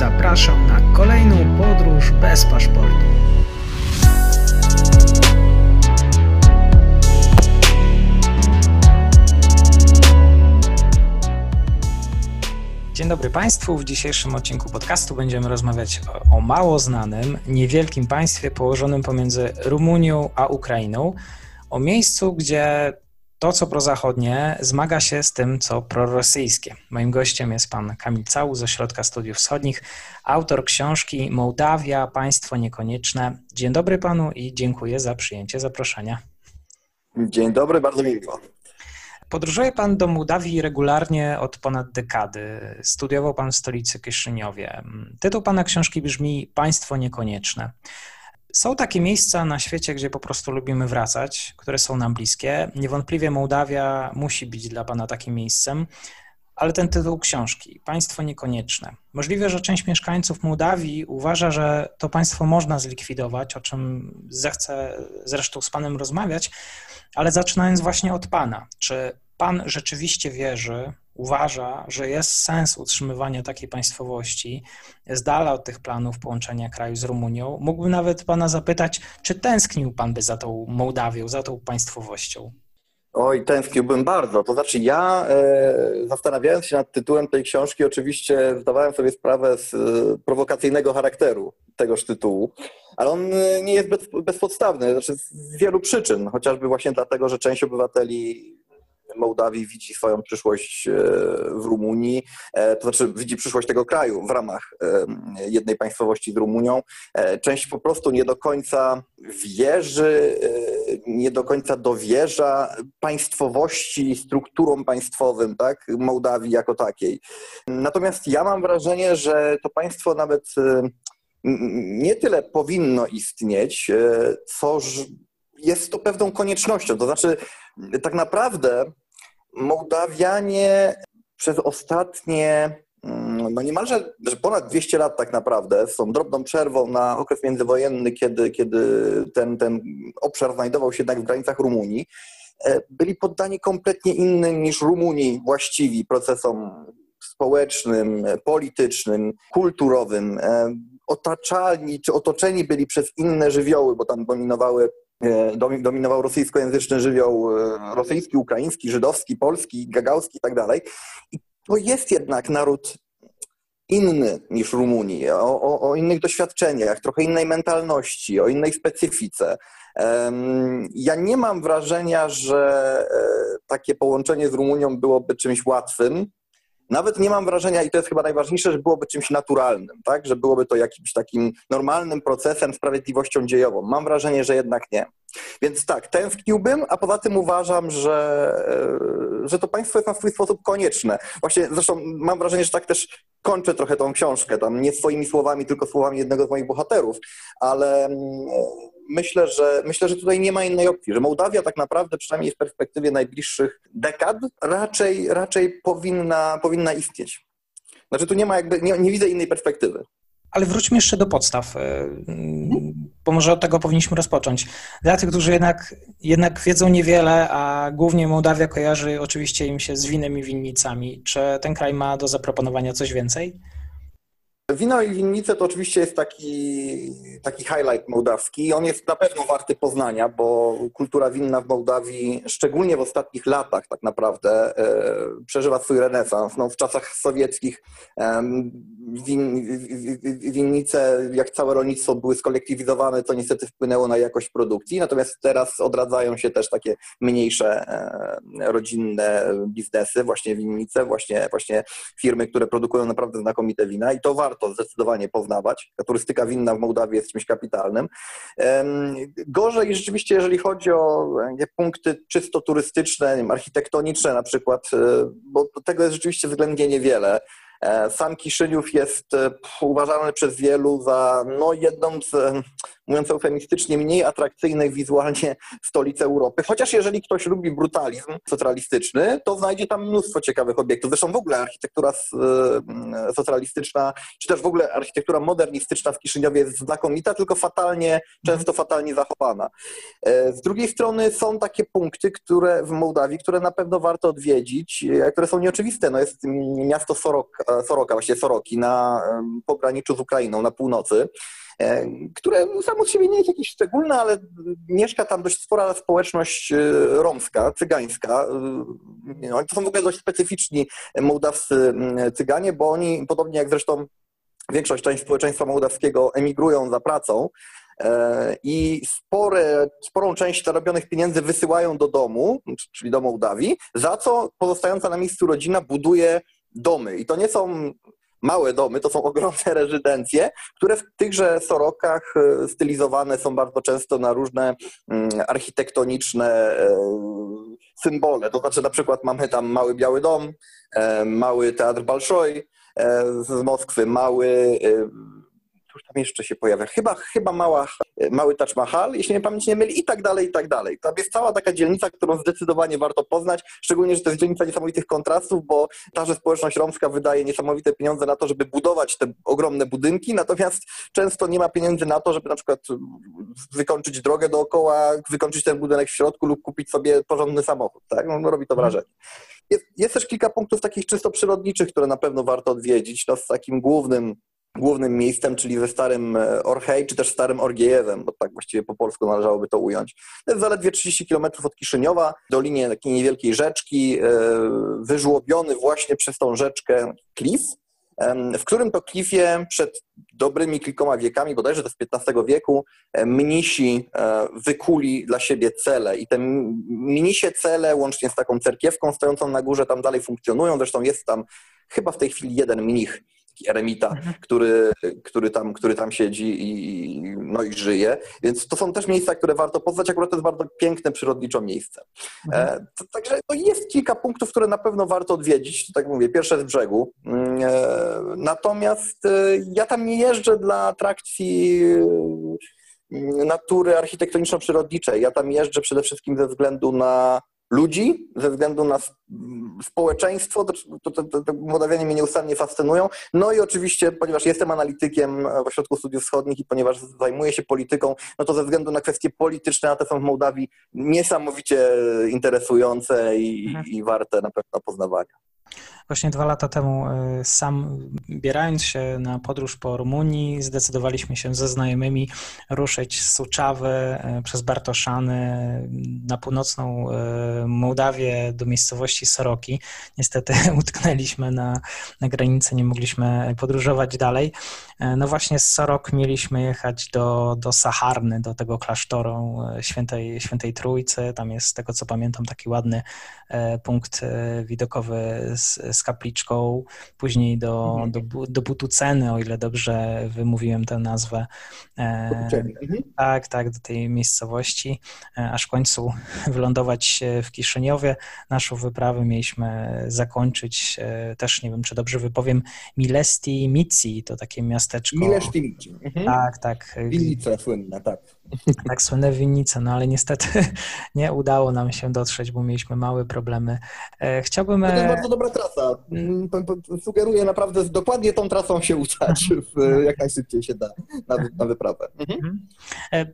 zapraszam na kolejną podróż bez paszportu. Dzień dobry Państwu. W dzisiejszym odcinku podcastu będziemy rozmawiać o, mało znanym, niewielkim państwie położonym pomiędzy Rumunią a Ukrainą. O miejscu, gdzie to, co prozachodnie, zmaga się z tym, co prorosyjskie. Moim gościem jest pan Kamil Cału z Ośrodka Studiów Wschodnich, autor książki Mołdawia, państwo niekonieczne. Dzień dobry panu i dziękuję za przyjęcie zaproszenia. Dzień dobry, bardzo miło. Podróżuje pan do Mołdawii regularnie od ponad dekady. Studiował pan w stolicy Kiszyniowie. Tytuł pana książki brzmi Państwo niekonieczne. Są takie miejsca na świecie, gdzie po prostu lubimy wracać, które są nam bliskie. Niewątpliwie Mołdawia musi być dla Pana takim miejscem, ale ten tytuł książki, Państwo niekonieczne. Możliwe, że część mieszkańców Mołdawii uważa, że to państwo można zlikwidować, o czym zechcę zresztą z Panem rozmawiać, ale zaczynając właśnie od Pana. Czy Pan rzeczywiście wierzy, uważa, że jest sens utrzymywania takiej państwowości z dala od tych planów połączenia kraju z Rumunią. Mógłbym nawet pana zapytać, czy tęsknił pan by za tą Mołdawią, za tą państwowością? Oj, tęskniłbym bardzo. To znaczy, ja e, zastanawiając się nad tytułem tej książki, oczywiście zdawałem sobie sprawę z e, prowokacyjnego charakteru tegoż tytułu, ale on e, nie jest bez, bezpodstawny, znaczy z wielu przyczyn, chociażby właśnie dlatego, że część obywateli Mołdawii widzi swoją przyszłość e, w Rumunii, e, to znaczy widzi przyszłość tego kraju w ramach e, jednej państwowości z Rumunią. Część po prostu nie do końca wierzy, nie do końca dowierza państwowości, strukturom państwowym, tak, Mołdawii jako takiej. Natomiast ja mam wrażenie, że to państwo nawet nie tyle powinno istnieć, co jest to pewną koniecznością. To znaczy, tak naprawdę Mołdawianie przez ostatnie, mm, no niemalże ponad 200 lat tak naprawdę, są drobną przerwą na okres międzywojenny, kiedy, kiedy ten, ten obszar znajdował się jednak w granicach Rumunii, e, byli poddani kompletnie innym niż Rumuni właściwi procesom społecznym, politycznym, kulturowym. E, otaczani czy otoczeni byli przez inne żywioły, bo tam dominowały dominował rosyjskojęzyczny żywioł e, rosyjski, ukraiński, żydowski, polski, gagałski i tak dalej. I to jest jednak naród inny niż Rumunii, o, o, o, innych doświadczeniach, trochę innej mentalności, o innej specyfice. Ja nie mam wrażenia, że e, takie połączenie z Rumunią byłoby czymś łatwym. Nawet nie mam wrażenia, i to jest chyba najważniejsze, że byłoby czymś naturalnym, tak? że byłoby to jakimś takim normalnym procesem, sprawiedliwością dziejową. Mam wrażenie, że jednak nie. Więc tak, tęskniłbym, a poza tym uważam, że, e, że to państwo jest na swój sposób konieczne. Właśnie zresztą mam wrażenie, że tak też kończę trochę tą książkę, tam nie swoimi słowami, tylko słowami jednego z moich bohaterów, ale mm, myślę, że myślę, że tutaj nie ma innej opcji, że Mołdawia tak naprawdę, przynajmniej w perspektywie najbliższych dekad, raczej, raczej powinna, powinna istnieć. Znaczy tu nie ma jakby, nie, nie widzę innej perspektywy. Ale wróćmy jeszcze do podstaw, e, bo może od tego powinniśmy rozpocząć. Dla tych, którzy jednak, jednak wiedzą niewiele, a głównie Mołdawia kojarzy oczywiście im się z winem i winnicami, czy ten kraj ma do zaproponowania coś więcej? Wino i winnice to oczywiście jest taki, taki highlight mołdawski. On jest na pewno warty poznania, bo kultura winna w Mołdawii, szczególnie w ostatnich latach tak naprawdę, e, przeżywa swój renesans. No, w czasach sowieckich win, winnice, jak całe rolnictwo, były skolektywizowane, co niestety wpłynęło na jakość produkcji. Natomiast teraz odradzają się też takie mniejsze e, rodzinne biznesy, właśnie winnice, właśnie, właśnie firmy, które produkują naprawdę znakomite wina i to warto warto zdecydowanie poznawać. Turystyka winna w Mołdawii jest czymś kapitalnym. Gorzej rzeczywiście, jeżeli chodzi o punkty czysto turystyczne, architektoniczne na przykład, e, bo tego jest rzeczywiście względnie niewiele. E, sam Kiszyniów jest e, uważany przez wielu za no, jedną z, e, mówiąc eufemistycznie, mniej atrakcyjnych wizualnie stolic Europy. Chociaż jeżeli ktoś lubi brutalizm socjalistyczny, to znajdzie tam mnóstwo ciekawych obiektów. Zresztą w ogóle architektura socjalistyczna, czy też w ogóle architektura modernistyczna w Kiszyniowie jest znakomita, tylko fatalnie, często fatalnie zachowana. Z drugiej strony są takie punkty, które w Mołdawii, które na pewno warto odwiedzić, które są nieoczywiste. No jest miasto Sorok Soroka, właściwie Soroki, na pograniczu z Ukrainą, na północy, które samo z siebie nie jest jakieś szczególne, ale mieszka tam dość spora społeczność romska, cygańska. No, to są w ogóle dość specyficzni mołdawscy cyganie, bo oni, podobnie jak zresztą większość część społeczeństwa mołdawskiego emigrują za pracą e, i spore, sporą część zarobionych pieniędzy wysyłają do domu, czyli do Mołdawii, za co pozostająca na miejscu rodzina buduje domy. I to nie są małe domy, to są ogromne rezydencje, które w tychże sorokach e, stylizowane są bardzo często na różne mm, architektoniczne e, symbole. To znaczy na przykład mamy tam mały biały dom, mały teatr Balszoj, E, z Moskwy, mały, e, cóż tam jeszcze się pojawia, chyba, chyba mała, mały Taj Mahal, jeśli mnie pamięć nie myli, i tak dalej, i tak dalej. Tam jest cała taka dzielnica, którą zdecydowanie warto poznać, szczególnie, że to jest dzielnica niesamowitych kontrastów, bo ta, że społeczność romska wydaje niesamowite pieniądze na to, żeby budować te ogromne budynki, natomiast często nie ma pieniędzy na to, żeby na przykład wykończyć drogę dookoła, wykończyć ten budynek w środku lub kupić sobie porządny samochód, tak? No, no robi to wrażenie. Jest, jest też kilka punktów takich czysto przyrodniczych, które na pewno warto odwiedzić. No, z takim głównym głównym miejscem, czyli ze starym e, Orchej, czy też starym Orgiejewem, bo tak właściwie po polsku należałoby to ująć. To jest zaledwie 30 km od Kiszyniowa, dolinie takiej niewielkiej rzeczki, e, wyżłobiony właśnie przez tą rzeczkę klif, w którym to klifie przed dobrymi kilkoma wiekami, bodajże to z XV wieku, e, mnisi wykuli dla siebie cele. I te mnisie cele łącznie z taką cerkiewką stojącą na górze tam dalej funkcjonują, zresztą jest tam chyba w tej chwili jeden mnich eremita, mhm. który, który, tam, który tam siedzi i, no i żyje. Więc to są też miejsca, które warto poznać. Akurat to jest bardzo piękne, przyrodniczo miejsce. Mhm. E, to, także no jest kilka punktów, które na pewno warto odwiedzić. Tak mówię, pierwsze z brzegu. Mm, e, natomiast e, ja tam nie jeżdżę dla atrakcji e, natury architektoniczno-przyrodniczej. Ja tam jeżdżę przede wszystkim ze względu na ludzi ze względu na społeczeństwo, to, to, to, to Mołdawianie mnie nieustannie fascynują. No i oczywiście, ponieważ jestem analitykiem w Ośrodku Studiów Wschodnich i ponieważ zajmuję się polityką, no to ze względu na kwestie polityczne, a te są w Mołdawii niesamowicie interesujące i, mhm. i warte na pewno poznawania. Właśnie dwa lata temu e, sam, bierając się na podróż po Rumunii, zdecydowaliśmy się ze znajomymi ruszyć z Suczawy e, przez Bartoszany na północną e, Mołdawię do miejscowości Soroki. Niestety utknęliśmy na, na granicy, nie mogliśmy podróżować dalej. No właśnie z Sorok mieliśmy jechać do, do Saharny, do tego klasztoru świętej, świętej Trójcy. Tam jest, z tego co pamiętam, taki ładny punkt widokowy z, z kapliczką, później do, mhm. do, do Butuceny, o ile dobrze wymówiłem tę nazwę. E, mhm. Tak, tak, do tej miejscowości, e, aż w końcu wylądować w Kiszyniowie. Naszą wyprawę mieliśmy zakończyć, e, też nie wiem, czy dobrze wypowiem, Milesti Mici, to takie miasteczko. Milesti Mici. Mhm. Tak, tak. Winnica słynna, tak. Tak, słynne winnice, no ale niestety nie udało nam się dotrzeć, bo mieliśmy małe problemy. Chciałbym... To jest bardzo dobra trasa. Mm, sugeruję naprawdę dokładnie tą trasą się udać, jak najszybciej się da na, na wyprawę. Mhm. mhm. E,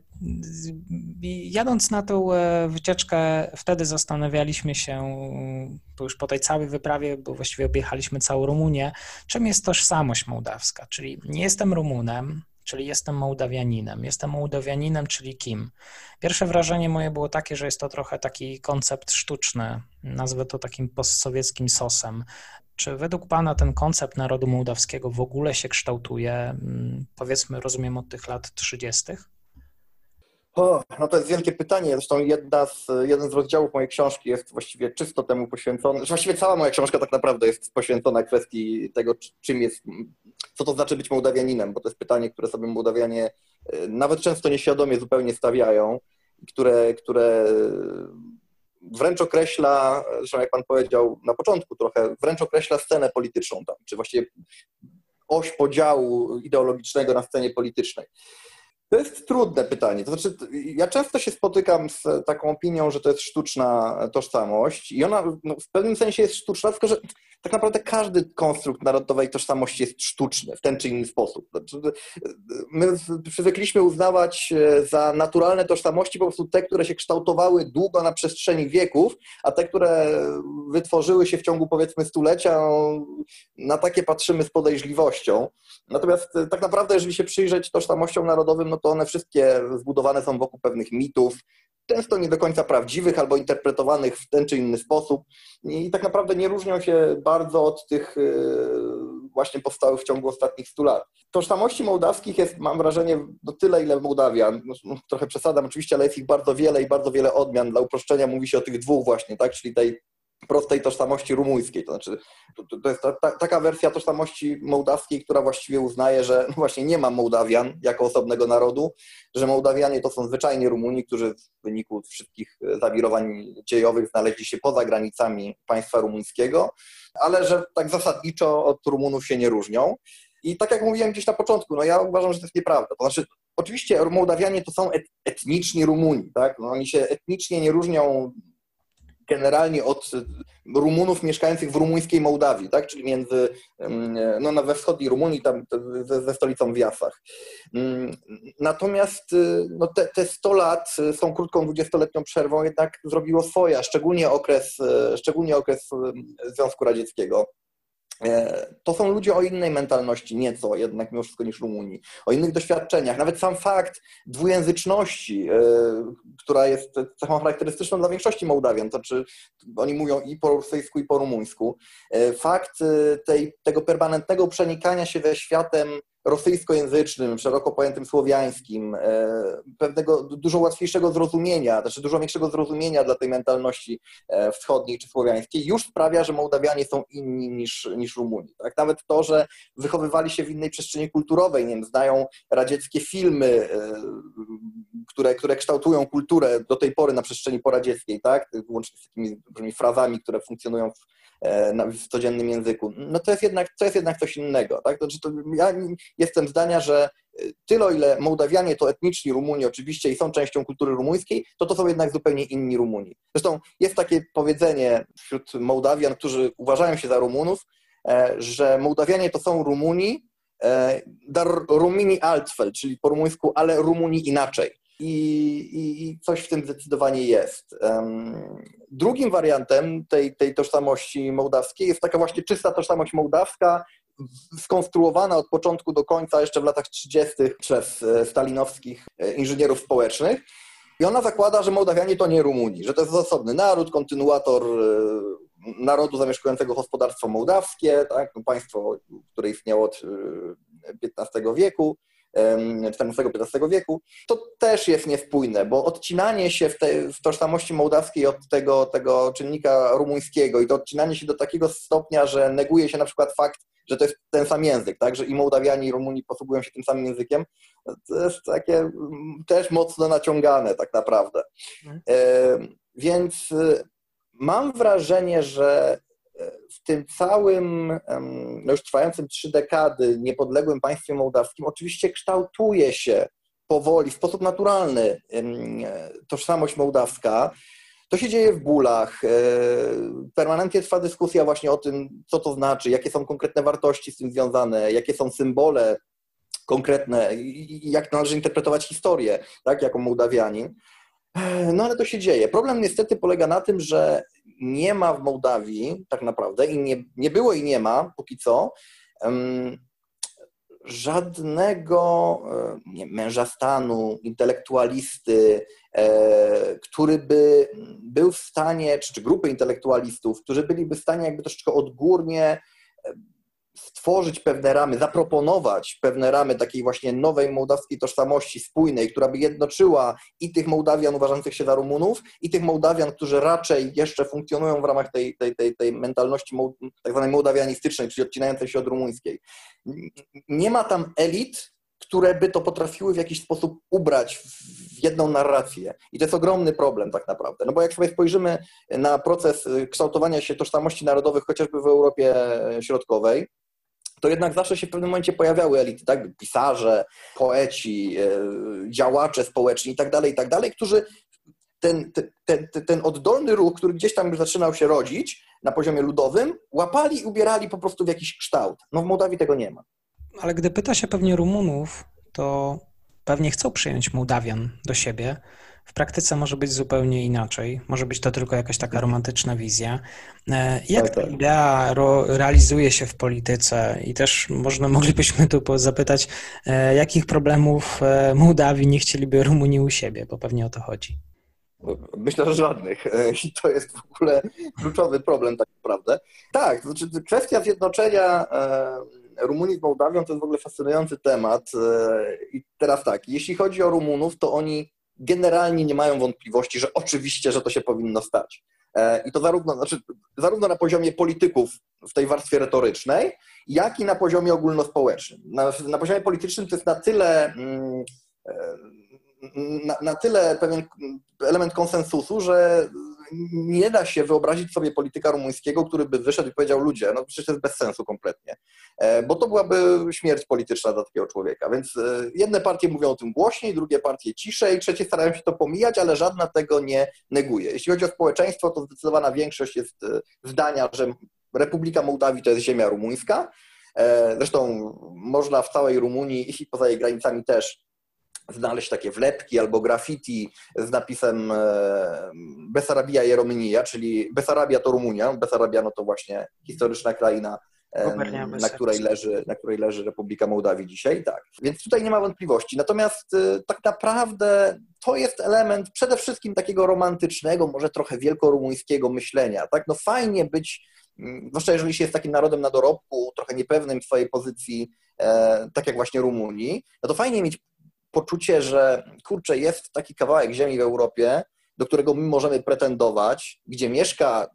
jadąc na tą e, wycieczkę, wtedy zastanawialiśmy się, już po tej całej wyprawie, bo właściwie objechaliśmy całą Rumunię, czym jest tożsamość mołdawska, czyli nie jestem Rumunem, czyli jestem Mołdawianinem. Jestem Mołdawianinem, czyli kim? Pierwsze wrażenie moje było takie, że jest to trochę taki koncept sztuczny, nazwę to takim postsowieckim sosem. Czy według Pana ten koncept narodu mołdawskiego w ogóle się kształtuje, mm, powiedzmy, rozumiem, od tych lat 30.? O, no to jest wielkie pytanie. Zresztą jedna z, jeden z rozdziałów mojej książki jest właściwie czysto temu poświęcony. Właściwie cała moja książka tak naprawdę jest poświęcona kwestii tego, czym jest, co to znaczy być Mołdawianinem, bo to jest pytanie, które sobie Mołdawianie e, nawet często nieświadomie zupełnie stawiają, które, które wręcz określa, zresztą jak pan powiedział na początku trochę, wręcz określa scenę polityczną tam, czy właściwie oś podziału ideologicznego na scenie politycznej. To jest trudne pytanie. To znaczy, ja często się spotykam z taką opinią, że to jest sztuczna tożsamość i ona no, w pewnym sensie jest sztuczna, tylko że tak naprawdę każdy konstrukt narodowej tożsamości jest sztuczny w ten czy inny sposób. Znaczy, my przywykliśmy uznawać e, za naturalne tożsamości po prostu te, które się kształtowały długo na przestrzeni wieków, a te, które wytworzyły się w ciągu powiedzmy stulecia, na takie patrzymy z podejrzliwością. Natomiast e, tak naprawdę, jeżeli się przyjrzeć tożsamościom narodowym, no to one wszystkie zbudowane są wokół pewnych mitów, często nie do końca prawdziwych albo interpretowanych w ten czy inny sposób i tak naprawdę nie różnią się bardzo od tych e, właśnie powstałych w ciągu ostatnich stu lat. Tożsamości mołdawskich jest, mam wrażenie, do tyle, ile Mołdawia. No, no, trochę przesadam oczywiście, ale jest ich bardzo wiele i bardzo wiele odmian. Dla uproszczenia mówi się o tych dwóch właśnie, tak? czyli tej prostej tożsamości rumuńskiej. To znaczy, to, to jest ta, ta, taka wersja tożsamości mołdawskiej, która właściwie uznaje, że no właśnie nie ma Mołdawian jako osobnego narodu, że Mołdawianie to są zwyczajnie Rumuni, którzy w wyniku wszystkich zawirowań dziejowych znaleźli się poza granicami państwa rumuńskiego, ale że tak zasadniczo od Rumunów się nie różnią. I tak jak mówiłem gdzieś na początku, no ja uważam, że to jest nieprawda. To znaczy, oczywiście Mołdawianie to są etniczni Rumuni, tak? No oni się etnicznie nie różnią generalnie od Rumunów mieszkających w rumuńskiej Mołdawii, tak? czyli między, no, we wschodniej Rumunii, tam ze, ze stolicą w Jasach. Mm, natomiast y, no, te, te 100 lat z tą krótką 20-letnią przerwą jednak zrobiło swoje, szczególnie okres, y, szczególnie okres y, Związku Radzieckiego. E, to są ludzie o innej mentalności, nieco jednak mimo wszystko niż Rumuni, o innych doświadczeniach. Nawet sam fakt dwujęzyczności, e, która jest cechą charakterystyczną dla większości Mołdawian, to czy oni mówią i po rosyjsku, i po rumuńsku, e, fakt tej, tego permanentnego przenikania się ze światem rosyjskojęzycznym, szeroko pojętym słowiańskim, e, pewnego dużo łatwiejszego zrozumienia, znaczy dużo większego zrozumienia dla tej mentalności e, wschodniej czy słowiańskiej, już sprawia, że Mołdawianie są inni niż, niż Rumuni. Tak? Nawet to, że wychowywali się w innej przestrzeni kulturowej, nie wiem, znają radzieckie filmy, e, które, które kształtują kulturę do tej pory na przestrzeni poradzieckiej, tak? łącznie z takimi frazami, które funkcjonują w E, w codziennym języku, no to jest jednak, to jest jednak coś innego. Tak? To, to ja jestem zdania, że e, tyle, ile Mołdawianie to etniczni Rumuni oczywiście i są częścią kultury rumuńskiej, to to są jednak zupełnie inni Rumuni. Zresztą jest takie powiedzenie wśród Mołdawian, którzy uważają się za Rumunów, e, że Mołdawianie to są Rumuni, dar Rumini Altfeld, czyli po rumuńsku, ale Rumuni inaczej i, i, i coś w tym zdecydowanie jest. Drugim wariantem tej, tej tożsamości mołdawskiej jest taka właśnie czysta tożsamość mołdawska, skonstruowana od początku do końca, jeszcze w latach 30. przez e, stalinowskich e, inżynierów społecznych. I ona zakłada, że Mołdawianie to nie Rumuni, że to jest osobny naród, kontynuator e, narodu zamieszkującego gospodarstwo mołdawskie, tak? państwo, które istniało od XV wieku XIV-XV wieku, to też jest niespójne, bo odcinanie się w, te, w tożsamości mołdawskiej od tego, tego czynnika rumuńskiego i to odcinanie się do takiego stopnia, że neguje się na przykład fakt, że to jest ten sam język, tak, że i Mołdawianie i Rumuni posługują się tym samym językiem, to jest takie mm, też mocno naciągane tak naprawdę. Mhm. Więc y, mam wrażenie, że w tym całym, no już trwającym trzy dekady niepodległym państwie mołdawskim oczywiście kształtuje się powoli, w sposób naturalny tożsamość mołdawska. To się dzieje w bólach. E, permanentnie trwa dyskusja właśnie o tym, co to znaczy, jakie są konkretne wartości z tym związane, jakie są symbole konkretne jak należy interpretować historię, tak, jako Mołdawianin. No ale to się dzieje. Problem niestety polega na tym, że nie ma w Mołdawii tak naprawdę i nie, nie było i nie ma póki co um, żadnego e, nie, męża stanu, intelektualisty, e, który by był w stanie, czy, czy grupy intelektualistów, którzy byliby w stanie jakby troszeczkę odgórnie stworzyć pewne ramy, zaproponować pewne ramy takiej właśnie nowej mołdawskiej tożsamości spójnej, która by jednoczyła i tych Mołdawian uważających się za Rumunów, i tych Mołdawian, którzy raczej jeszcze funkcjonują w ramach tej, tej, tej, tej mentalności tak zwanej mołdawianistycznej, czyli odcinającej się od rumuńskiej. Nie ma tam elit, które by to potrafiły w jakiś sposób ubrać w jedną narrację. I to jest ogromny problem tak naprawdę. No bo jak sobie spojrzymy na proces kształtowania się tożsamości narodowych chociażby w Europie Środkowej, to jednak zawsze się w pewnym momencie pojawiały elity, tak? Pisarze, poeci, e, działacze społeczni i tak dalej, i tak którzy ten, ten, ten oddolny ruch, który gdzieś tam już zaczynał się rodzić na poziomie ludowym, łapali i ubierali po prostu w jakiś kształt. No w Mołdawii tego nie ma. Ale gdy pyta się pewnie Rumunów, to pewnie chcą przyjąć Mołdawian do siebie. W praktyce może być zupełnie inaczej. Może być to tylko jakaś taka romantyczna wizja. E, jak ta tak. idea realizuje się w polityce? I też można, moglibyśmy tu zapytać, e, jakich problemów e, Mołdawii nie chcieliby Rumunii u siebie, bo pewnie o to chodzi. Myślę, że żadnych. I to jest w ogóle kluczowy problem tak naprawdę. Tak, to znaczy kwestia zjednoczenia Rumunii z Mołdawią to jest w ogóle fascynujący temat. I teraz tak, jeśli chodzi o Rumunów, to oni generalnie nie mają wątpliwości, że oczywiście, że to się powinno stać. E, I to zarówno, znaczy, zarówno na poziomie polityków w tej warstwie retorycznej, jak i na poziomie ogólnospołecznym. Na, na poziomie politycznym to jest na tyle mm, e, na, na tyle pewien element konsensusu, że nie da się wyobrazić sobie polityka rumuńskiego, który by wyszedł i powiedział ludzie, no przecież to jest bez sensu kompletnie, e, bo to byłaby śmierć polityczna dla takiego człowieka. Więc e, jedne partie mówią o tym głośniej, drugie partie ciszej, trzecie starają się to pomijać, ale żadna tego nie neguje. Jeśli chodzi o społeczeństwo, to zdecydowana większość jest e, zdania, że Republika Mołdawii to jest ziemia rumuńska. Zresztą można w całej Rumunii i poza jej granicami też znaleźć takie wlepki albo graffiti z napisem e, Besarabia i czyli Besarabia to Rumunia, Besarabia no to właśnie historyczna kraina, na której, leży, na której leży Republika Mołdawii dzisiaj, tak. Więc tutaj nie ma wątpliwości. Natomiast e, tak naprawdę to jest element przede wszystkim takiego romantycznego, może trochę wielkorumuńskiego myślenia. Tak, no fajnie być, zwłaszcza jeżeli się jest takim narodem na dorobku, trochę niepewnym swojej pozycji, e, tak jak właśnie Rumunii, no to fajnie mieć poczucie, że kurczę, jest taki kawałek ziemi w Europie, do którego my możemy pretendować, gdzie mieszka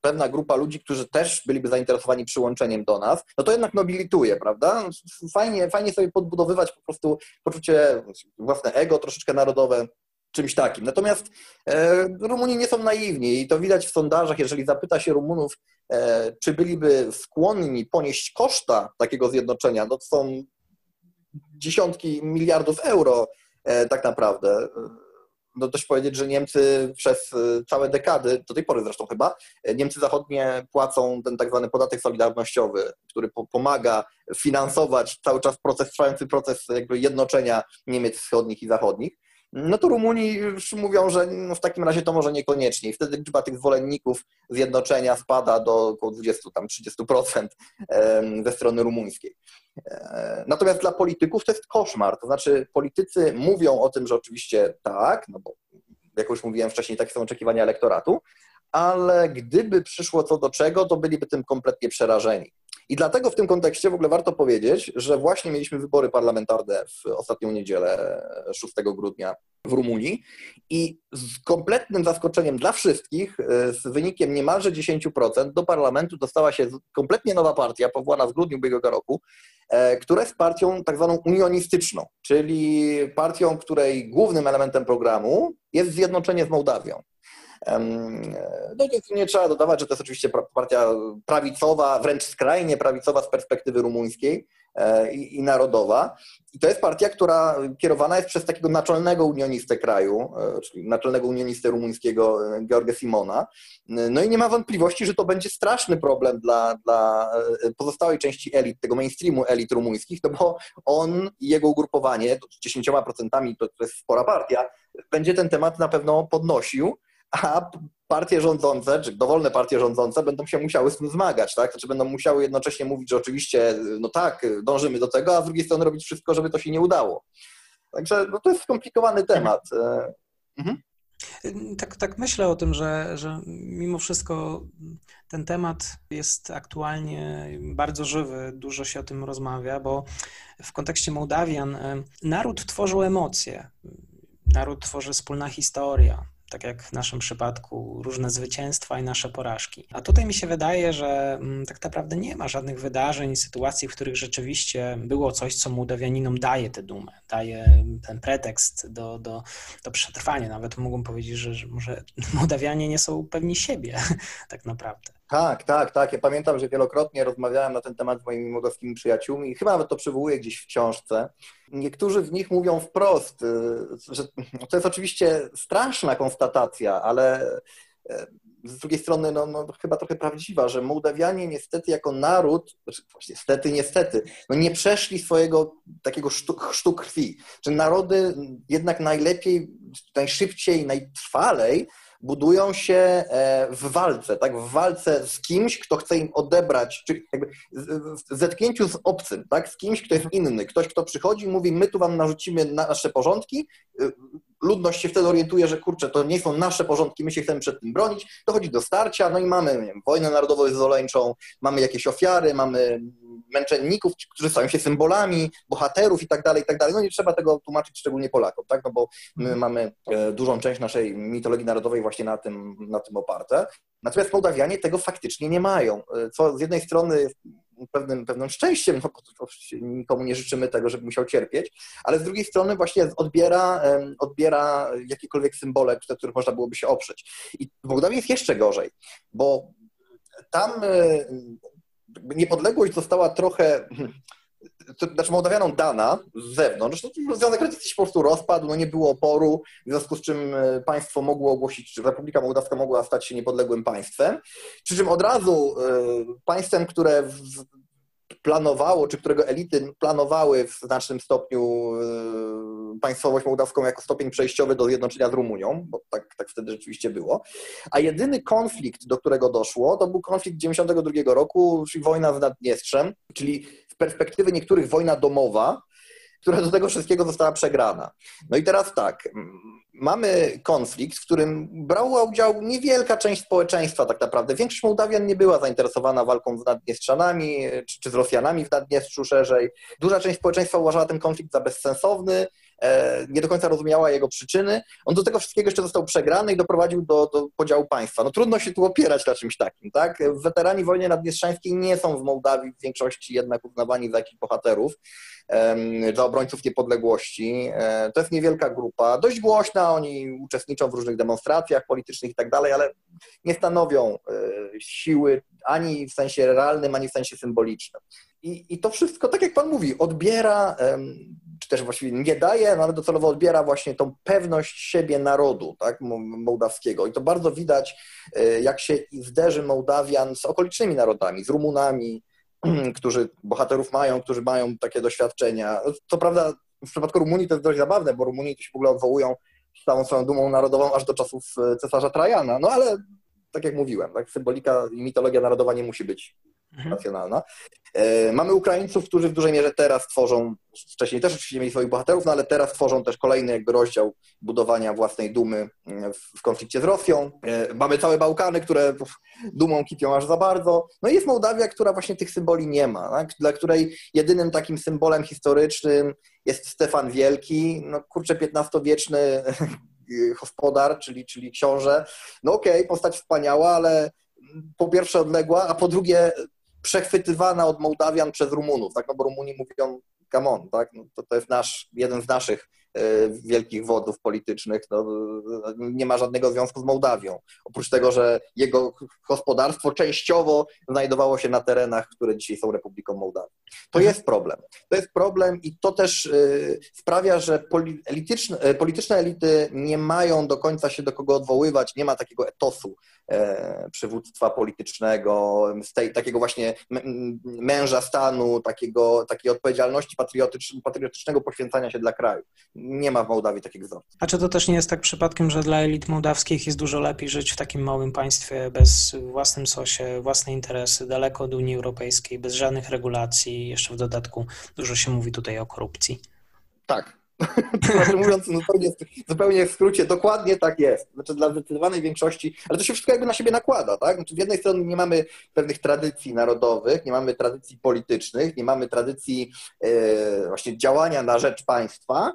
pewna grupa ludzi, którzy też byliby zainteresowani przyłączeniem do nas, no to jednak nobilituje, prawda? Fajnie, fajnie sobie podbudowywać po prostu poczucie, własne ego, troszeczkę narodowe, czymś takim. Natomiast e, Rumuni nie są naiwni i to widać w sondażach, jeżeli zapyta się Rumunów, e, czy byliby skłonni ponieść koszta takiego zjednoczenia, no to są dziesiątki miliardów euro e, tak naprawdę. No dość powiedzieć, że Niemcy przez e, całe dekady, do tej pory zresztą chyba, e, Niemcy zachodnie płacą ten tak zwany podatek solidarnościowy, który pomaga finansować cały czas proces, trwający proces jakby jednoczenia Niemiec wschodnich i zachodnich no to Rumuni już mówią, że no w takim razie to może niekoniecznie. I wtedy liczba tych zwolenników zjednoczenia spada do około 20, tam 30% ze strony rumuńskiej. E, natomiast dla polityków to jest koszmar. To znaczy politycy mówią o tym, że oczywiście tak, no bo jak już mówiłem wcześniej, takie są oczekiwania elektoratu, ale gdyby przyszło co do czego, to byliby tym kompletnie przerażeni. I dlatego w tym kontekście w ogóle warto powiedzieć, że właśnie mieliśmy wybory parlamentarne w ostatnią niedzielę 6 grudnia w Rumunii i z kompletnym zaskoczeniem dla wszystkich, e, z wynikiem niemalże 10% do parlamentu dostała się kompletnie nowa partia, powołana w grudniu ubiegłego roku, e, która jest partią tak zwaną unionistyczną, czyli partią, której głównym elementem programu jest zjednoczenie z Mołdawią. No nie, nie trzeba dodawać, że to jest oczywiście partia prawicowa, wręcz skrajnie prawicowa z perspektywy rumuńskiej e, i, i narodowa. I to jest partia, która kierowana jest przez takiego naczelnego unionistę kraju, e, czyli naczelnego unionistę rumuńskiego e, George Simona. No i nie ma wątpliwości, że to będzie straszny problem dla, dla pozostałej części elit, tego mainstreamu elit rumuńskich, no bo on i jego ugrupowanie, 10% to, to jest spora partia, będzie ten temat na pewno podnosił a partie rządzące, czy dowolne partie rządzące będą się musiały z tym zmagać, tak? Znaczy będą musiały jednocześnie mówić, że oczywiście, no tak, dążymy do tego, a z drugiej strony robić wszystko, żeby to się nie udało. Także no, to jest skomplikowany temat. E, mhm. Tak, tak myślę o tym, że, że mimo wszystko ten temat jest aktualnie bardzo żywy, dużo się o tym rozmawia, bo w kontekście Mołdawian e, naród tworzył emocje, naród tworzy wspólna historia, tak jak w naszym przypadku, różne zwycięstwa i nasze porażki. A tutaj mi się wydaje, że mm, tak naprawdę nie ma żadnych wydarzeń, sytuacji, w których rzeczywiście było coś, co Mołdawianinom daje tę dumę, daje ten pretekst do, do, do przetrwania. Nawet mógłbym powiedzieć, że, że może Mołdawianie nie są pewni siebie tak naprawdę. Tak, tak, tak. Ja pamiętam, że wielokrotnie rozmawiałem na ten temat z moimi mołdawskimi przyjaciółmi i chyba nawet to przywołuję gdzieś w książce. Niektórzy z nich mówią wprost, y, że to jest oczywiście straszna konstatacja, ale y, z drugiej strony no, no, chyba trochę prawdziwa, że Mołdawianie niestety jako naród, znaczy, niestety, niestety, no nie przeszli swojego takiego sztuk, krwi. Że narody jednak najlepiej, najszybciej, najtrwalej budują się e, w walce, tak? W walce z kimś, kto chce im odebrać, czyli w zetknięciu z obcym, tak? Z kimś, kto jest inny. Ktoś, kto przychodzi i mówi, my tu wam narzucimy nasze porządki, y, ludność się wtedy orientuje, że kurczę, to nie są nasze porządki, my się chcemy przed tym bronić, dochodzi do starcia, no i mamy wiem, wojnę narodowo-wyzwoleńczą, mamy jakieś ofiary, mamy męczenników, którzy stają się symbolami, bohaterów i tak dalej, i tak dalej. No nie trzeba tego tłumaczyć szczególnie Polakom, tak? No bo my mhm. mamy e, dużą część naszej mitologii narodowej właśnie na tym, na tym oparte. Natomiast Mołdawianie tego faktycznie nie mają, e, co z jednej strony pewnym, pewnym szczęściem, no bo nikomu nie życzymy tego, żeby musiał cierpieć, ale z drugiej strony właśnie odbiera, odbiera jakiekolwiek symbole, na których można byłoby się oprzeć. I w Mołdawii jest jeszcze gorzej, bo tam niepodległość została trochę to, znaczy Mołdawianom dana z zewnątrz, no, Związek Radziecki się po prostu rozpadł, no nie było oporu, w związku z czym e, państwo mogło ogłosić, że Republika Mołdawska mogła stać się niepodległym państwem, przy czym od razu y, państwem, które planowało, czy którego elity planowały w znacznym stopniu y, państwowość mołdawską jako stopień przejściowy do zjednoczenia z Rumunią, bo tak, tak wtedy rzeczywiście było. A jedyny konflikt, do którego doszło, to był konflikt 92 roku, czyli wojna z Naddniestrzem, czyli perspektywy niektórych wojna domowa, która do tego wszystkiego została przegrana. No i teraz tak, mamy konflikt, w którym brała udział niewielka część społeczeństwa tak naprawdę. Większość Mołdawian nie była zainteresowana walką z Naddniestrzanami czy, czy z Rosjanami w Naddniestrzu szerzej. Duża część społeczeństwa uważała ten konflikt za bezsensowny, e, nie do końca rozumiała jego przyczyny. On do tego wszystkiego jeszcze został przegrany i doprowadził do, do podziału państwa. No trudno się tu opierać na czymś takim, tak? Weterani wojny naddniestrzańskiej nie są w Mołdawii w większości jednak uznawani za jakichś bohaterów dla obrońców niepodległości. E, to jest niewielka grupa, dość głośna, oni uczestniczą w różnych demonstracjach politycznych i tak dalej, ale nie stanowią e, siły ani w sensie realnym, ani w sensie symbolicznym. I, i to wszystko, tak jak Pan mówi, odbiera, czy też właściwie nie daje, no ale docelowo odbiera właśnie tą pewność siebie narodu tak, mołdawskiego. I to bardzo widać, e, jak się zderzy Mołdawian z okolicznymi narodami, z Rumunami, którzy bohaterów mają, którzy mają takie doświadczenia. Co prawda w przypadku Rumunii to jest dość zabawne, bo Rumunii to się w ogóle odwołują z całą swoją dumą narodową aż do czasów e, cesarza Trajana. No ale tak jak mówiłem, tak, symbolika i mitologia narodowa nie musi być mhm. racjonalna. E, mamy Ukraińców, którzy w dużej mierze teraz tworzą, wcześniej też oczywiście mieli swoich bohaterów, no ale teraz tworzą też kolejny jakby rozdział budowania własnej dumy e, w konflikcie z Rosją. E, mamy całe Bałkany, które dumą kipią aż za bardzo. No i jest Mołdawia, która właśnie tych symboli nie ma, tak? dla której jedynym takim symbolem historycznym jest Stefan Wielki, no kurczę, XV-wieczny gospodar, czyli, czyli książę. No okej, okay, postać wspaniała, ale po pierwsze odległa, a po drugie przechwytywana od Mołdawian przez Rumunów, tak, no bo Rumuni mówią come on, tak, no to, to jest nasz, jeden z naszych wielkich wodów politycznych, no, nie ma żadnego związku z Mołdawią. Oprócz tego, że jego gospodarstwo częściowo znajdowało się na terenach, które dzisiaj są Republiką Mołdawii. To mhm. jest problem. To jest problem i to też e, sprawia, że polityczne, e, polityczne elity nie mają do końca się do kogo odwoływać, nie ma takiego etosu E, przywództwa politycznego, tej, takiego właśnie męża stanu, takiego, takiej odpowiedzialności patriotycz, patriotycznego poświęcania się dla kraju. Nie ma w Mołdawii takiego wzorca. A czy to też nie jest tak przypadkiem, że dla elit mołdawskich jest dużo lepiej żyć w takim małym państwie bez własnym sosie, własne interesy, daleko od Unii Europejskiej, bez żadnych regulacji, jeszcze w dodatku dużo się mówi tutaj o korupcji? Tak, znaczy mówiąc zupełnie, zupełnie w skrócie, dokładnie tak jest. Znaczy dla zdecydowanej większości, ale to się wszystko jakby na siebie nakłada, tak? Znaczy z jednej strony nie mamy pewnych tradycji narodowych, nie mamy tradycji politycznych, nie mamy tradycji e, właśnie działania na rzecz państwa,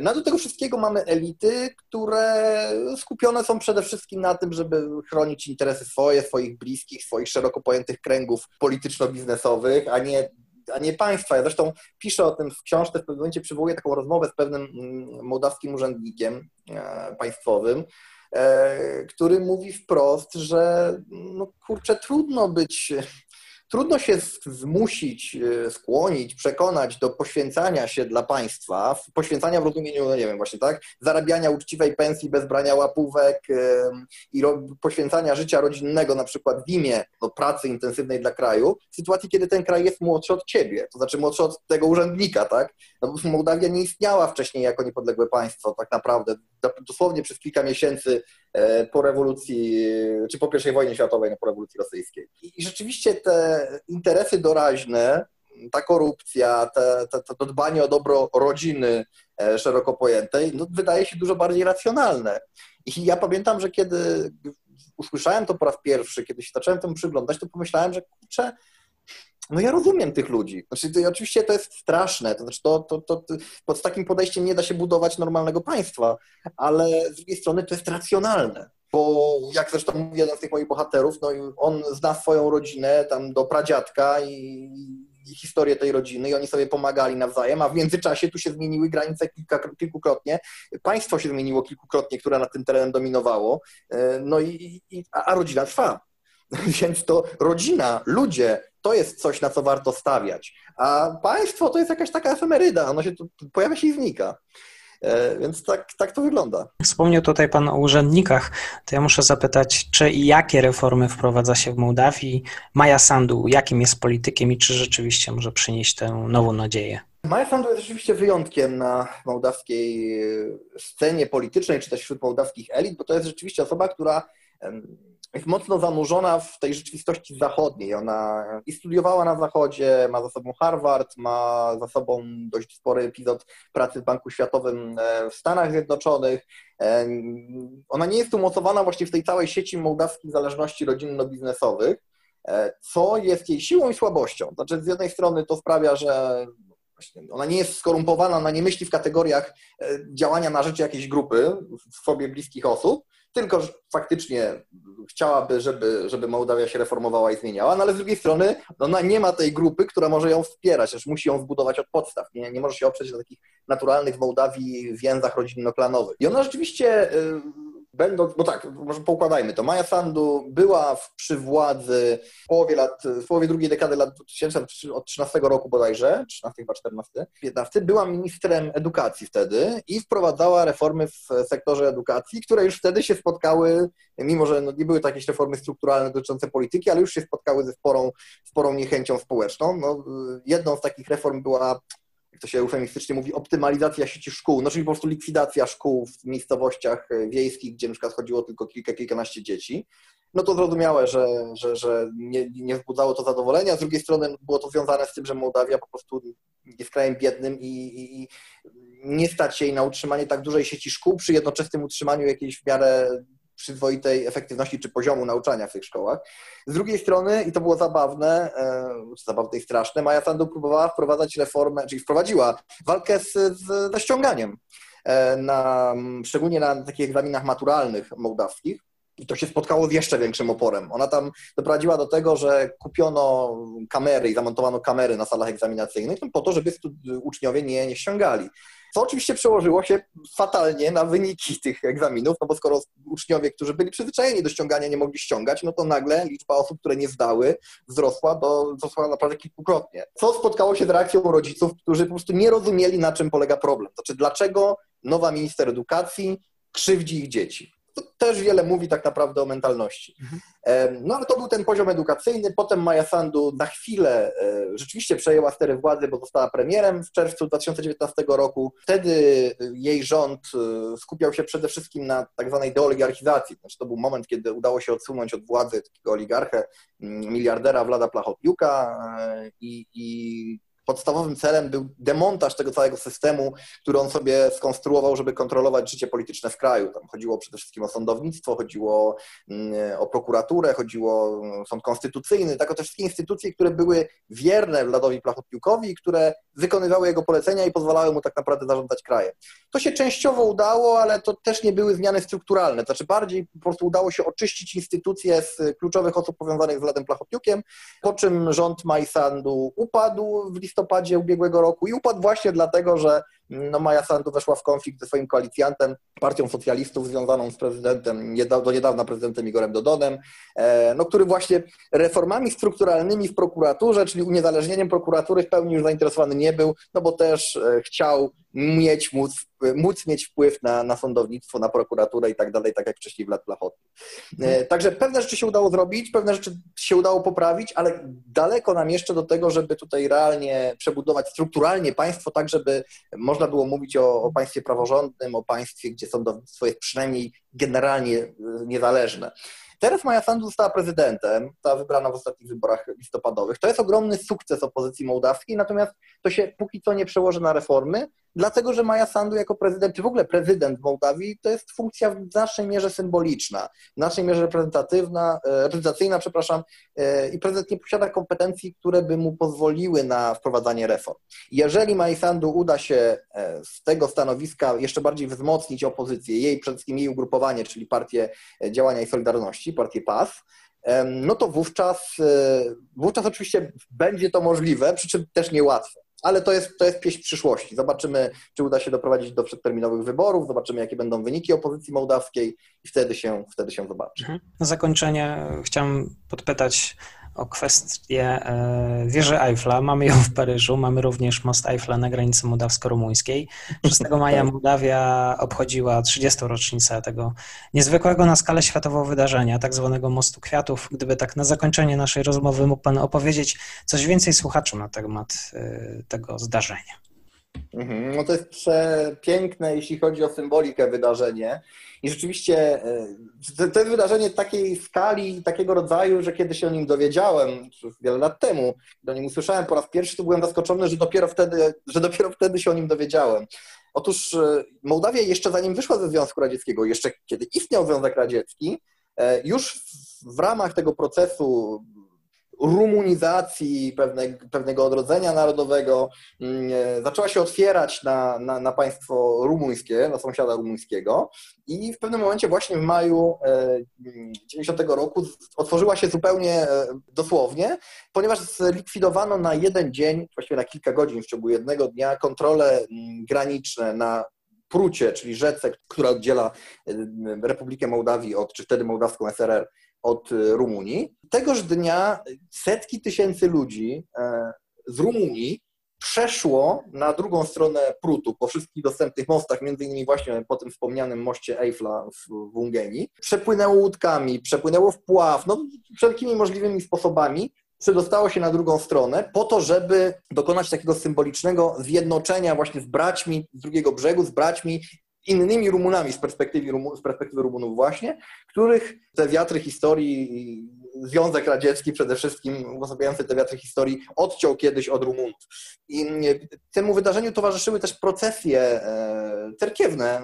no do tego wszystkiego mamy elity, które skupione są przede wszystkim na tym, żeby chronić interesy swoje, swoich bliskich, swoich szeroko pojętych kręgów polityczno-biznesowych, a nie a nie państwa. Ja zresztą piszę o tym w książce, w pewnym momencie przywołuję taką rozmowę z pewnym mm, mołdawskim urzędnikiem e, państwowym, który mówi wprost, że no kurczę, trudno być Trudno się zmusić, e, skłonić, przekonać do poświęcania się dla państwa, poświęcania w rozumieniu, no nie wiem, właśnie tak, zarabiania uczciwej pensji bez brania łapówek i poświęcania życia rodzinnego na przykład w imię no, pracy intensywnej dla kraju, w sytuacji, kiedy ten kraj jest młodszy od ciebie, to znaczy młodszy od tego urzędnika, tak? No, Mołdawia nie istniała wcześniej jako niepodległe państwo, tak naprawdę. Dosłownie przez kilka miesięcy e, po rewolucji, czy po I wojnie światowej, no, po rewolucji rosyjskiej. I rzeczywiście te interesy doraźne, ta korupcja, te, te, to dbanie o dobro rodziny e, szeroko pojętej, no, wydaje się dużo bardziej racjonalne. I ja pamiętam, że kiedy usłyszałem to po raz pierwszy, kiedy się zacząłem temu przyglądać, to pomyślałem, że kurczę, no ja rozumiem tych ludzi. Znaczy, to, oczywiście to jest straszne, to znaczy to, to, to, pod takim podejściem nie da się budować normalnego państwa, ale z drugiej strony to jest racjonalne, bo jak zresztą jeden z tych moich bohaterów, no on zna swoją rodzinę tam do pradziadka i, i historię tej rodziny i oni sobie pomagali nawzajem, a w międzyczasie tu się zmieniły granice kilka, kilkukrotnie, państwo się zmieniło kilkukrotnie, które nad tym terenem dominowało, e, no i, i a rodzina trwa. Więc to rodzina, ludzie, to jest coś, na co warto stawiać. A państwo to jest jakaś taka efemeryda, ono się tu pojawia się i znika. E, więc tak, tak to wygląda. Wspomniał tutaj Pan o urzędnikach, to ja muszę zapytać, czy i jakie reformy wprowadza się w Mołdawii? Maja Sandu, jakim jest politykiem i czy rzeczywiście może przynieść tę nową nadzieję? Maja Sandu jest rzeczywiście wyjątkiem na mołdawskiej scenie politycznej, czy też wśród mołdawskich elit, bo to jest rzeczywiście osoba, która jest mocno zanurzona w tej rzeczywistości zachodniej. Ona i studiowała na Zachodzie, ma za sobą Harvard, ma za sobą dość spory epizod pracy w Banku Światowym e, w Stanach Zjednoczonych. E, ona nie jest umocowana właśnie w tej całej sieci mołdawskich zależności rodzinno-biznesowych, e, co jest jej siłą i słabością. Znaczy, z jednej strony to sprawia, że ona nie jest skorumpowana, ona nie myśli w kategoriach działania na rzecz jakiejś grupy, sobie bliskich osób, tylko faktycznie chciałaby, żeby, żeby Mołdawia się reformowała i zmieniała, no ale z drugiej strony no ona nie ma tej grupy, która może ją wspierać, musi ją zbudować od podstaw. Nie, nie może się oprzeć na takich naturalnych w Mołdawii więzach rodzinno-klanowych. I ona rzeczywiście y, będąc, no tak, może poukładajmy to. Maja Sandu była przy władzy w połowie lat, w połowie drugiej dekady lat 2000, od 13 roku bodajże, 13 chyba 14, 15, była ministrem edukacji wtedy i wprowadzała reformy w sektorze edukacji, które już wtedy się spotkały, mimo że no nie były to jakieś reformy strukturalne dotyczące polityki, ale już się spotkały ze sporą, sporą niechęcią społeczną. No, jedną z takich reform była jak to się eufemistycznie mówi, optymalizacja sieci szkół, no czyli po prostu likwidacja szkół w miejscowościach e, wiejskich, gdzie na przykład chodziło tylko kilka, kilkanaście dzieci, no to zrozumiałe, że, że, że nie, nie wzbudzało to zadowolenia. Z drugiej strony było to związane z tym, że Mołdawia po prostu jest krajem biednym i, i nie stać jej na utrzymanie tak dużej sieci szkół przy jednoczesnym utrzymaniu jakiejś w miarę przyzwoitej efektywności czy poziomu nauczania w tych szkołach. Z drugiej strony, i to było zabawne, e, zabawne i straszne, Maja Sandu próbowała wprowadzać reformę, czyli wprowadziła walkę z, z, ze ściąganiem, e, na, szczególnie na takich egzaminach maturalnych mołdawskich. I to się spotkało z jeszcze większym oporem. Ona tam doprowadziła do tego, że kupiono kamery i zamontowano kamery na salach egzaminacyjnych po to, żeby uczniowie nie, nie ściągali. Co oczywiście przełożyło się fatalnie na wyniki tych egzaminów, no bo skoro uczniowie, którzy byli przyzwyczajeni do ściągania, nie mogli ściągać, no to nagle liczba osób, które nie zdały, wzrosła do wzrosła naprawdę kilkukrotnie. Co spotkało się z reakcją rodziców, którzy po prostu nie rozumieli, na czym polega problem. Znaczy, dlaczego nowa minister edukacji krzywdzi ich dzieci to też wiele mówi tak naprawdę o mentalności. Mhm. No ale to był ten poziom edukacyjny. Potem Maja Sandu na chwilę e, rzeczywiście przejęła stery władzy, bo została premierem w czerwcu 2019 roku. Wtedy jej rząd e, skupiał się przede wszystkim na tak zwanej deoligarchizacji. Znaczy, to był moment, kiedy udało się odsunąć od władzy takiego oligarchę, miliardera Vlada Plachotiuka e, i, i podstawowym celem był demontaż tego całego systemu, który on sobie skonstruował, żeby kontrolować życie polityczne w kraju. Tam chodziło przede wszystkim o sądownictwo, chodziło mm, o prokuraturę, chodziło o mm, sąd konstytucyjny, tak o te wszystkie instytucje, które były wierne Vladowi Plachotniukowi, które wykonywały jego polecenia i pozwalały mu tak naprawdę zarządzać krajem. To się częściowo udało, ale to też nie były zmiany strukturalne, znaczy bardziej po prostu udało się oczyścić instytucje z kluczowych osób powiązanych z Wladem Plachotniukiem, po czym rząd Majsandu upadł w listopadzie listopadzie ubiegłego roku i upadł właśnie dlatego, że no Maja Sandu weszła w konflikt ze swoim koalicjantem, partią socjalistów związaną z prezydentem, do niedawna prezydentem Igorem Dodonem, e, no, który właśnie reformami strukturalnymi w prokuraturze, czyli uniezależnieniem prokuratury w pełni już zainteresowany nie był, no bo też e, chciał mieć, móc, móc mieć wpływ na, na sądownictwo, na prokuraturę i tak dalej, tak jak wcześniej Wlad Plachotny. E, także pewne rzeczy się udało zrobić, pewne rzeczy się udało poprawić, ale daleko nam jeszcze do tego, żeby tutaj realnie przebudować strukturalnie państwo tak, żeby można było mówić o, o państwie praworządnym, o państwie, gdzie sądownictwo jest przynajmniej generalnie e, niezależne. Teraz Maja Sandu została prezydentem, została wybrana w ostatnich wyborach listopadowych. To jest ogromny sukces opozycji mołdawskiej, natomiast to się póki co nie przełoży na reformy, dlatego że Maja Sandu jako prezydent, czy w ogóle prezydent Mołdawii, to jest funkcja w znacznej mierze symboliczna, w znacznej mierze reprezentatywna, e, reprezentacyjna, przepraszam, e, i prezydent nie posiada kompetencji, które by mu pozwoliły na wprowadzanie reform. Jeżeli Maja Sandu uda się e, z tego stanowiska jeszcze bardziej wzmocnić opozycję, jej przede wszystkim jej ugrupowanie, czyli Partię Działania i Solidarności, partię PAS, no to wówczas, wówczas oczywiście będzie to możliwe, przy czym też niełatwe ale to jest, to jest pieśń przyszłości. Zobaczymy, czy uda się doprowadzić do przedterminowych wyborów, zobaczymy, jakie będą wyniki opozycji mołdawskiej i wtedy się, wtedy się zobaczy. Mhm. Na zakończenie chciałem podpytać o kwestię e, wieży Eiffla. Mamy ją w Paryżu, mamy również most Eiffla na granicy mołdawsko-rumuńskiej. 6 maja tak. Mołdawia obchodziła 30. rocznicę tego niezwykłego na skalę światową wydarzenia, tak zwanego Mostu Kwiatów. Gdyby tak na zakończenie naszej rozmowy mógł Pan opowiedzieć coś więcej słuchaczom na temat e, tego zdarzenia. Mhm. No to jest przepiękne, jeśli chodzi o symbolikę wydarzenie. I rzeczywiście e, to jest wydarzenie takiej skali, takiego rodzaju, że kiedy się o nim dowiedziałem, wiele lat temu, kiedy o nim usłyszałem po raz pierwszy, to byłem zaskoczony, że dopiero wtedy, że dopiero wtedy się o nim dowiedziałem. Otóż e, Mołdawia jeszcze zanim wyszła ze Związku Radzieckiego, jeszcze kiedy istniał Związek Radziecki, e, już w ramach tego procesu rumunizacji, pewne, pewnego odrodzenia narodowego, mm, e, zaczęła się otwierać na, na, na, państwo rumuńskie, na sąsiada rumuńskiego i w pewnym momencie właśnie w maju 90 e, roku otworzyła się zupełnie e, dosłownie, ponieważ zlikwidowano na jeden dzień, właściwie na kilka godzin w ciągu jednego dnia kontrole mm, graniczne na Prucie, czyli rzece, która oddziela Republikę Mołdawii od, czy wtedy Mołdawską SRR od e, Rumunii. Tegoż dnia setki tysięcy ludzi e, z Rumunii przeszło na drugą stronę Prutu po wszystkich dostępnych mostach, między innymi właśnie po tym wspomnianym moście Eiffla w, Ungenii. Przepłynęło łódkami, przepłynęło wpław, no wszelkimi możliwymi sposobami przedostało się na drugą stronę po to, żeby dokonać takiego symbolicznego zjednoczenia właśnie z braćmi z drugiego brzegu, z braćmi innymi Rumunami z perspektywy, z perspektywy Rumunów właśnie, których te wiatry historii, Związek Radziecki przede wszystkim, uosabiający te wiatry historii, odciął kiedyś od Rumunów. I temu wydarzeniu towarzyszyły też procesje e, cerkiewne,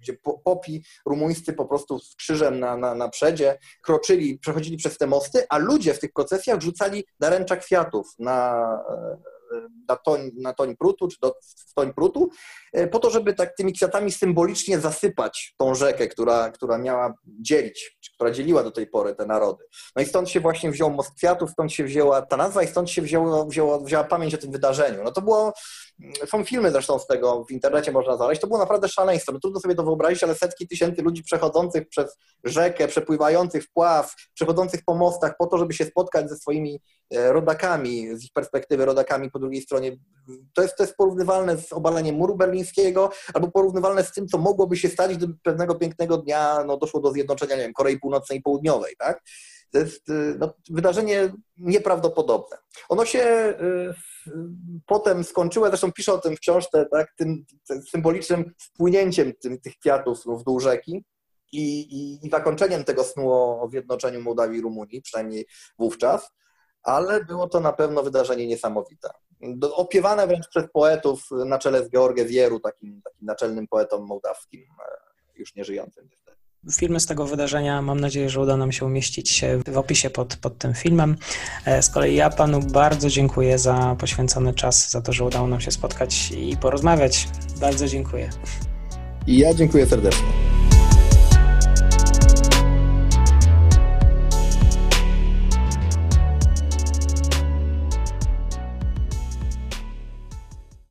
gdzie popi rumuńscy po prostu z krzyżem na, na, na przedzie kroczyli, przechodzili przez te mosty, a ludzie w tych procesjach rzucali naręcza kwiatów na e, na toń, na toń prutu, czy do, w toń prutu, e, po to, żeby tak tymi kwiatami symbolicznie zasypać tą rzekę, która, która miała dzielić, która dzieliła do tej pory te narody. No i stąd się właśnie wziął most kwiatów, stąd się wzięła ta nazwa i stąd się wzięło, wzięło, wzięła pamięć o tym wydarzeniu. No to było, są filmy zresztą z tego, w internecie można znaleźć, to było naprawdę szaleństwo. No trudno sobie to wyobrazić, ale setki tysięcy ludzi przechodzących przez rzekę, przepływających wpław, przechodzących po mostach po to, żeby się spotkać ze swoimi e, rodakami, z ich perspektywy rodakami po drugiej stronie. To jest, to jest porównywalne z obaleniem muru berlińskiego, albo porównywalne z tym, co mogłoby się stać, gdyby pewnego pięknego dnia no, doszło do zjednoczenia nie wiem, Korei Północnej i Południowej. Tak? To jest y, no, wydarzenie nieprawdopodobne. Ono się y, potem skończyło, zresztą piszę o tym w książce, tak, tym, tym symbolicznym wpłynięciem tym, tych kwiatów w dół rzeki i, i, i zakończeniem tego snu o, o zjednoczeniu Mołdawii i Rumunii, przynajmniej wówczas ale było to na pewno wydarzenie niesamowite. Opiewane wręcz przez poetów na czele z Georgiem Wieru, takim, takim naczelnym poetą mołdawskim, e, już nieżyjącym. Filmy z tego wydarzenia mam nadzieję, że uda nam się umieścić w opisie pod, pod tym filmem. E, z kolei ja panu bardzo dziękuję za poświęcony czas, za to, że udało nam się spotkać i porozmawiać. Bardzo dziękuję. I ja dziękuję serdecznie.